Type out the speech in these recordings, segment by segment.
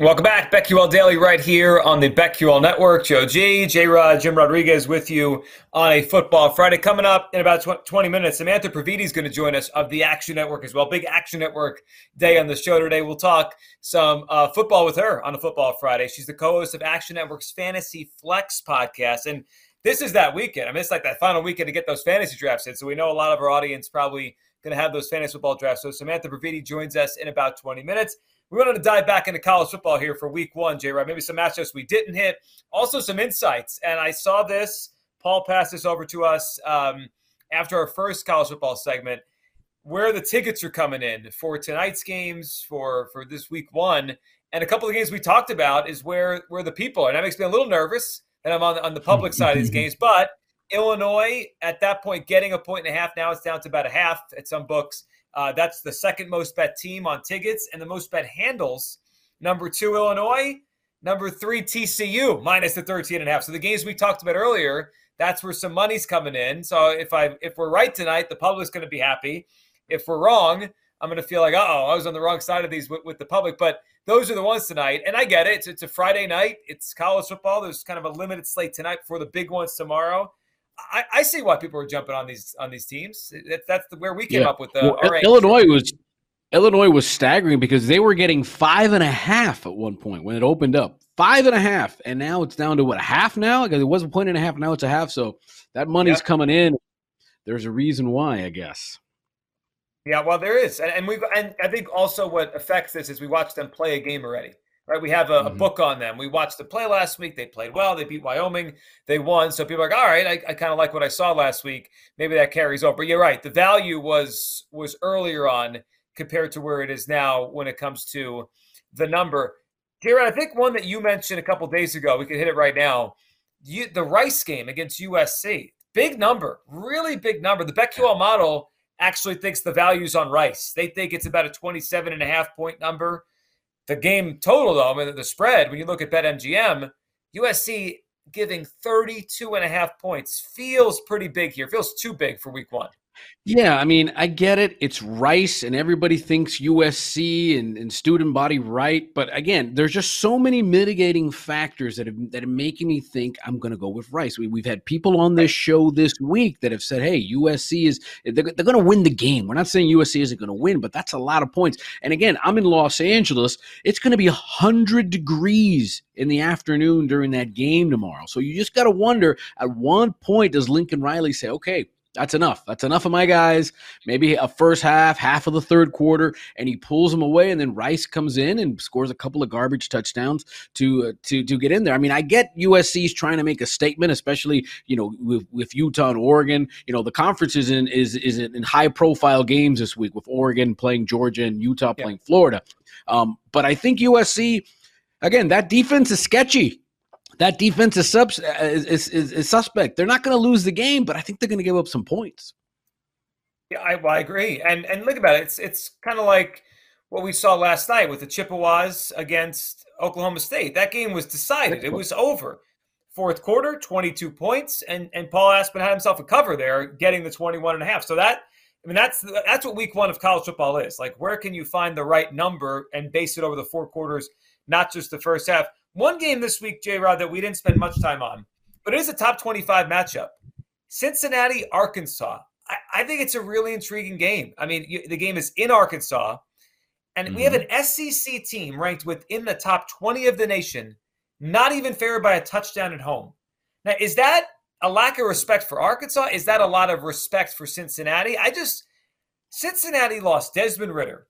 Welcome back. BetQL Daily right here on the BetQL Network. Joe G, J-Rod, Jim Rodriguez with you on a Football Friday. Coming up in about 20 minutes, Samantha Previte is going to join us of the Action Network as well. Big Action Network day on the show today. We'll talk some uh, football with her on a Football Friday. She's the co-host of Action Network's Fantasy Flex podcast. And this is that weekend. I mean, it's like that final weekend to get those fantasy drafts in. So we know a lot of our audience probably going to have those fantasy football drafts. So Samantha Previte joins us in about 20 minutes. We wanted to dive back into college football here for week one, J. Rod. Maybe some matchups we didn't hit, also some insights. And I saw this. Paul passed this over to us um, after our first college football segment, where the tickets are coming in for tonight's games, for for this week one, and a couple of games we talked about is where where the people are. And that makes me a little nervous, and I'm on on the public side of these games, but. Illinois at that point getting a point and a half. Now it's down to about a half at some books. Uh, that's the second most bet team on tickets and the most bet handles. Number two, Illinois. Number three, TCU, minus the 13 and a half. So the games we talked about earlier, that's where some money's coming in. So if I if we're right tonight, the public's going to be happy. If we're wrong, I'm going to feel like, oh, I was on the wrong side of these with, with, the public. But those are the ones tonight. And I get it. It's, it's a Friday night. It's college football. There's kind of a limited slate tonight for the big ones tomorrow. I, I, see why people are jumping on these on these teams. That, that's the, where we came yeah. up with the well, Illinois was Illinois was staggering because they were getting five and a half at one point when it opened up. Five and a half, and now it's down to what a half now? Because it was a point and a half, now it's a half. So that money's yep. coming in. There's a reason why, I guess. Yeah, well, there is, and, and we and I think also what affects this is we watch them play a game already right? We have a, mm-hmm. a, book on them. We watched the play last week. They played well. They beat Wyoming. They won. So people are like, all right, I, I kind of like what I saw last week. Maybe that carries over. But you're right. The value was was earlier on compared to where it is now when it comes to the number. Jared, I think one that you mentioned a couple days ago. We could hit it right now. You, the Rice game against USC, big number, really big number. The BetQL model actually thinks the value's on Rice. They think it's about a 27 and a half point number. The game total, though, I mean, the spread, when you look at BetMGM, USC giving 32 and a half points feels pretty big here. Feels too big for week one. Yeah, I mean, I get it. It's Rice, and everybody thinks USC and, and student body right. But again, there's just so many mitigating factors that have, that are making me think I'm going to go with Rice. We, have had people on this show this week that have said, "Hey, USC is they're, they're going to win the game." We're not saying USC isn't going to win, but that's a lot of points. And again, I'm in Los Angeles. It's going to be hundred degrees in the afternoon during that game tomorrow. So you just got to wonder at one point does Lincoln Riley say, "Okay." That's enough. That's enough of my guys. Maybe a first half, half of the third quarter, and he pulls them away, and then Rice comes in and scores a couple of garbage touchdowns to uh, to to get in there. I mean, I get USC's trying to make a statement, especially you know with, with Utah and Oregon. You know, the conference is in is is in high profile games this week with Oregon playing Georgia and Utah playing yeah. Florida. Um, but I think USC, again, that defense is sketchy that defense is, sub, uh, is, is, is suspect. They're not going to lose the game, but I think they're going to give up some points. Yeah, I, well, I agree. And and look about it. It's it's kind of like what we saw last night with the Chippewas against Oklahoma State. That game was decided. It was over. Fourth quarter, 22 points, and and Paul Aspen had himself a cover there, getting the 21 and a half. So that I mean that's that's what week 1 of college football is. Like where can you find the right number and base it over the four quarters, not just the first half. One game this week, J Rod, that we didn't spend much time on, but it is a top 25 matchup. Cincinnati, Arkansas. I, I think it's a really intriguing game. I mean, you, the game is in Arkansas, and mm-hmm. we have mm-hmm. an SEC team ranked within the top 20 of the nation, not even favored by a touchdown at home. Now, is that a lack of respect for Arkansas? Is that a lot of respect for Cincinnati? I just, Cincinnati lost Desmond Ridder.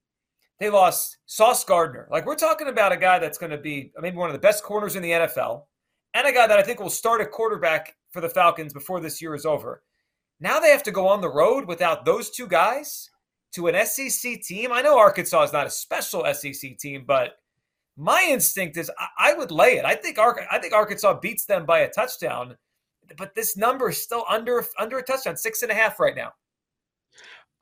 They lost Sauce Gardner. Like, we're talking about a guy that's going to be uh, maybe one of the best corners in the NFL and a guy that I think will start a quarterback for the Falcons before this year is over. Now they have to go on the road without those two guys to an SEC team. I know Arkansas is not a special SEC team, but my instinct is I, I would lay it. I think Ar- I think Arkansas beats them by a touchdown, but this number is still under under a touchdown, six and a half right now.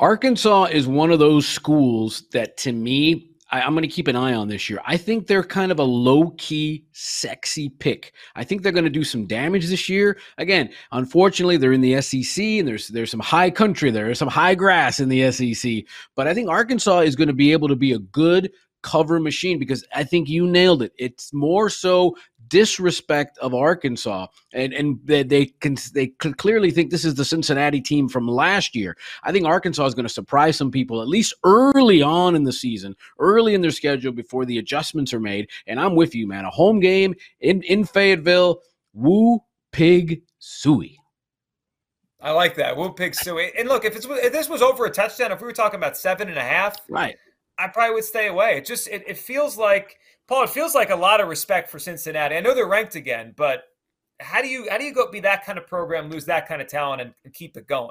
Arkansas is one of those schools that, to me, I, am going to keep an eye on this year. I think they're kind of a low key, sexy pick. I think they're going to do some damage this year. Again, unfortunately, they're in the SEC and there's there's some high country there, there's some high grass in the SEC. But I think Arkansas is going to be able to be a good cover machine because I think you nailed it. It's more so disrespect of Arkansas, and and they they can they clearly think this is the Cincinnati team from last year. I think Arkansas is going to surprise some people at least early on in the season, early in their schedule before the adjustments are made. And I'm with you, man. A home game in in Fayetteville. Woo Pig Sooie. I like that. Woo Pig Sooie. And look, if it's if this was over a touchdown, if we were talking about seven and a half, right? I probably would stay away. It just it, it feels like Paul, it feels like a lot of respect for Cincinnati. I know they're ranked again, but how do you how do you go be that kind of program, lose that kind of talent, and, and keep it going?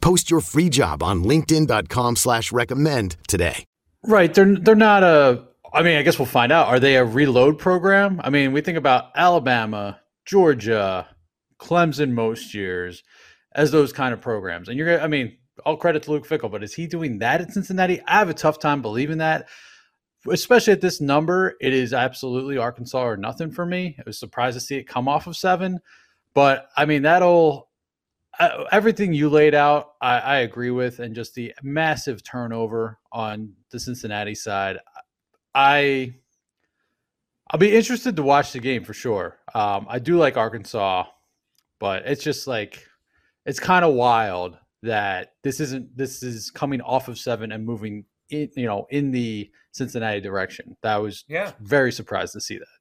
Post your free job on LinkedIn.com slash recommend today. Right. They're they're not a I mean, I guess we'll find out. Are they a reload program? I mean, we think about Alabama, Georgia, Clemson most years as those kind of programs. And you're I mean, all credit to Luke Fickell, but is he doing that at Cincinnati? I have a tough time believing that. Especially at this number, it is absolutely Arkansas or nothing for me. I was surprised to see it come off of seven. But I mean, that'll uh, everything you laid out, I, I, agree with, and just the massive turnover on the Cincinnati side. I I'll be interested to watch the game for sure. Um, I do like Arkansas, but it's just like it's kind of wild that this isn't this is coming off of seven and moving in, you know, in the Cincinnati direction. That was yeah very surprised to see that.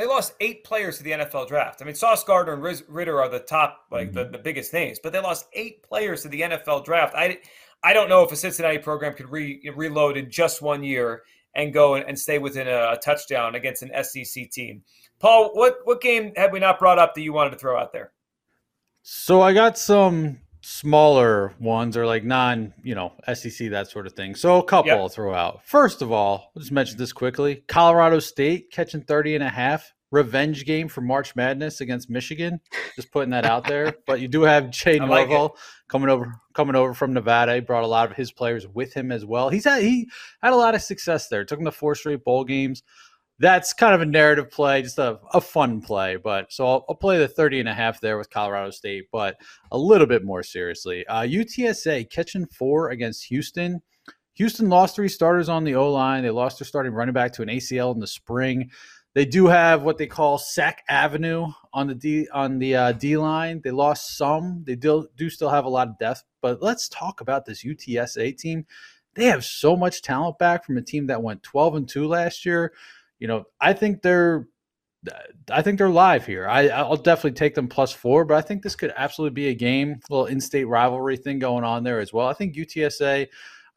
They lost eight players to the NFL draft. I mean, Sauce Gardner and Riz Ridder are the top, like mm-hmm. the, the biggest names, but they lost eight players to the NFL draft. I, I don't know if a Cincinnati program could re, reload in just one year and go and, and stay within a, a, touchdown against an SEC team. Paul, what what game have we not brought up that you wanted to throw out there? So I got some smaller ones or like non, you know, SEC that sort of thing. So a couple yep. I'll throw out. First of all, I'll just mention this quickly. Colorado State catching 30 and a half. Revenge game for March Madness against Michigan. Just putting that out there. but you do have Jay like coming over coming over from Nevada. He brought a lot of his players with him as well. He's had he had a lot of success there. Took him to four straight bowl games that's kind of a narrative play, just a, a fun play. But so I'll, I'll, play the 30 and a half there with Colorado State, but a little bit more seriously. Uh, UTSA catching four against Houston. Houston lost three starters on the O line. They lost their starting running back to an ACL in the spring. They do have what they call Sack Avenue on the D on the uh, D line. They lost some. They do do still have a lot of depth. But let's talk about this UTSA team. They have so much talent back from a team that went 12 and 2 last year. You know, I think they're I think they're live here. I, I'll definitely take them plus four, but I think this could absolutely be a game, a little in-state rivalry thing going on there as well. I think UTSA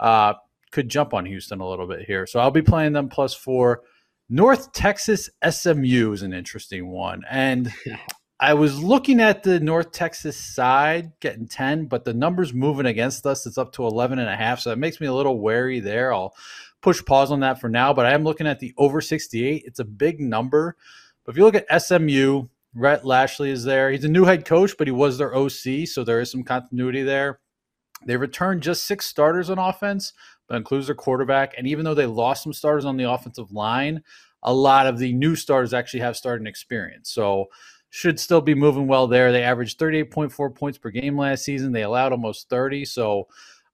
uh, could jump on Houston a little bit here, so I'll be playing them plus four. North Texas SMU is an interesting one, and I was looking at the North Texas side getting 10, but the numbers moving against us. It's up to 11 and a half. So that makes me a little wary there. I'll push pause on that for now, but I am looking at the over 68. It's a big number. But if you look at SMU, Rhett Lashlee is there. He's a new head coach, but he was their OC, so there is some continuity there. They returned just six starters on offense, but includes their quarterback. And even though they lost some starters on the offensive line, a lot of the new starters actually have starting experience. So should still be moving well there. They averaged 38.4 points per game last season. They allowed almost 30. So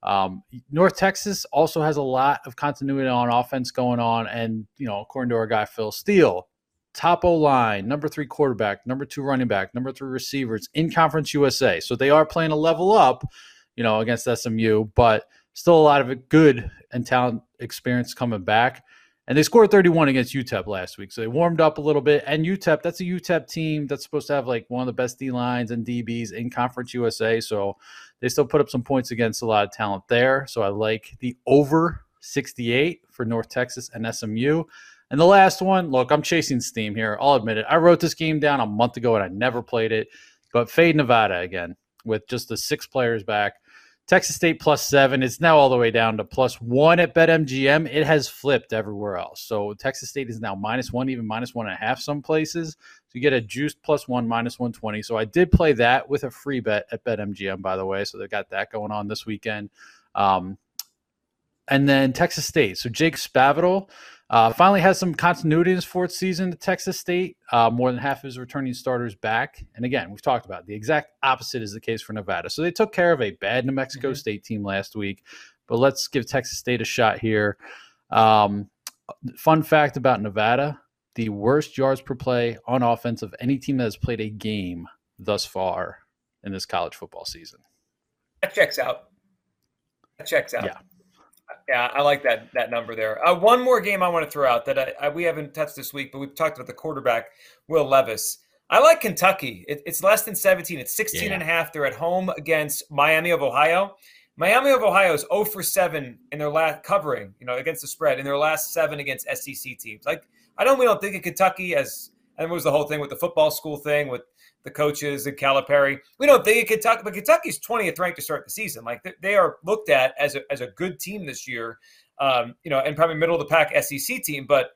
um, North Texas also has a lot of continuity on offense going on. And, you know, according to our guy Phil Steele, top O line, number three quarterback, number two running back, number three receivers in Conference USA. So they are playing a level up, you know, against SMU, but still a lot of good and talent experience coming back. And they scored 31 against UTEP last week. So they warmed up a little bit. And UTEP, that's a UTEP team that's supposed to have like one of the best D lines and DBs in Conference USA. So they still put up some points against a lot of talent there. So I like the over 68 for North Texas and SMU. And the last one, look, I'm chasing steam here. I'll admit it. I wrote this game down a month ago and I never played it. But fade Nevada again with just the six players back. Texas State plus seven. It's now all the way down to plus one at BetMGM. It has flipped everywhere else. So Texas State is now minus one, even minus one and a half some places. So you get a juiced plus one, minus 120. So I did play that with a free bet at BetMGM, by the way. So they got that going on this weekend. Um, and then Texas State. So Jake Spavital uh, finally has some continuity in his fourth season at Texas State. Uh, more than half of his returning starters back. And again, we've talked about it. the exact opposite is the case for Nevada. So they took care of a bad New Mexico mm-hmm. State team last week. But let's give Texas State a shot here. Um, fun fact about Nevada the worst yards per play on offense of any team that has played a game thus far in this college football season. That checks out. That checks out. Yeah. Yeah, I like that that number there. Uh, one more game I want to throw out that I, I, we haven't touched this week, but we've talked about the quarterback Will Levis. I like Kentucky. It, it's less than 17. It's 16 yeah. and a half. They're at home against Miami of Ohio. Miami of Ohio is 0 for 7 in their last covering, you know, against the spread in their last seven against SEC teams. Like I don't we don't think of Kentucky as and it was the whole thing with the football school thing with the coaches and Calipari. We don't think Kentucky, but Kentucky's 20th ranked to start the season. Like they are looked at as a, as a good team this year, um, you know, and probably middle of the pack SEC team. But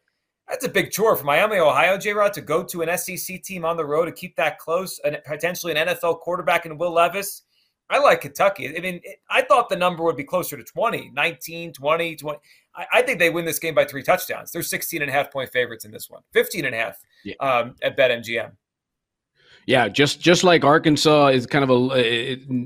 that's a big chore for Miami, Ohio, J Rod, to go to an SEC team on the road to keep that close and potentially an NFL quarterback in Will Levis. I like Kentucky. I mean, I thought the number would be closer to 20, 19, 20, 20. I, I, think they win this game by three touchdowns. They're 16 and a half point favorites in this one, 15 and a half yeah. um, at BetMGM. Yeah, just just like Arkansas is kind of a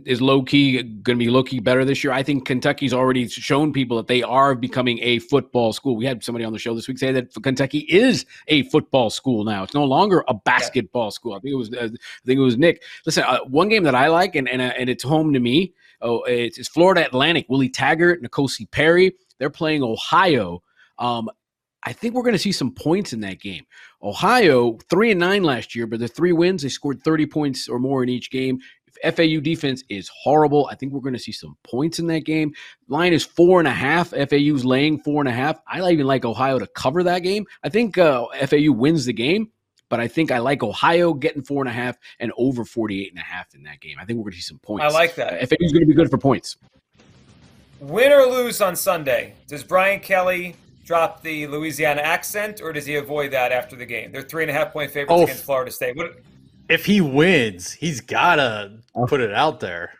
is low key going to be low key better this year. I think Kentucky's already shown people that they are becoming a football school. We had somebody on the show this week say that Kentucky is a football school now. It's no longer a basketball school. I think it was I think it was Nick. Listen, uh, one game that I like and and, uh, and it's home to me. Oh, it's, it's Florida Atlantic. Willie Taggart, N'Kosi Perry. They're playing Ohio. Um, I think we're going to see some points in that game. Ohio, three and nine last year, but the three wins, they scored 30 points or more in each game. If FAU defense is horrible, I think we're going to see some points in that game. Line is four and a half. FAU's laying four and a half. I even like Ohio to cover that game. I think uh, FAU wins the game, but I think I like Ohio getting four and a half and over 48 and a half in that game. I think we're going to see some points. I like that. Uh, FAU's going to be good for points. Win or lose on Sunday, does Brian Kelly drop the Louisiana accent, or does he avoid that after the game? They're three and a half point favorites oh, against Florida State. What, if he wins, he's gotta put it out there.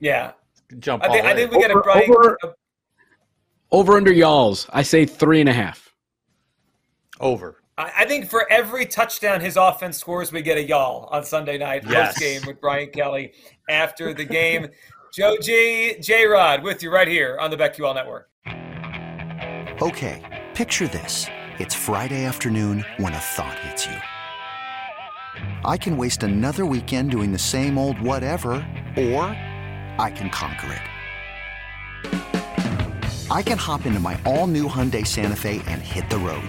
Yeah, jump. I think, I think we got a Brian. Over, over under y'all's. I say three and a half. Over. I think for every touchdown his offense scores, we get a y'all on Sunday night yes. post game with Brian Kelly after the game. Joe G. J. Rod with you right here on the BetQL Network. Okay, picture this. It's Friday afternoon when a thought hits you. I can waste another weekend doing the same old whatever, or I can conquer it. I can hop into my all new Hyundai Santa Fe and hit the road.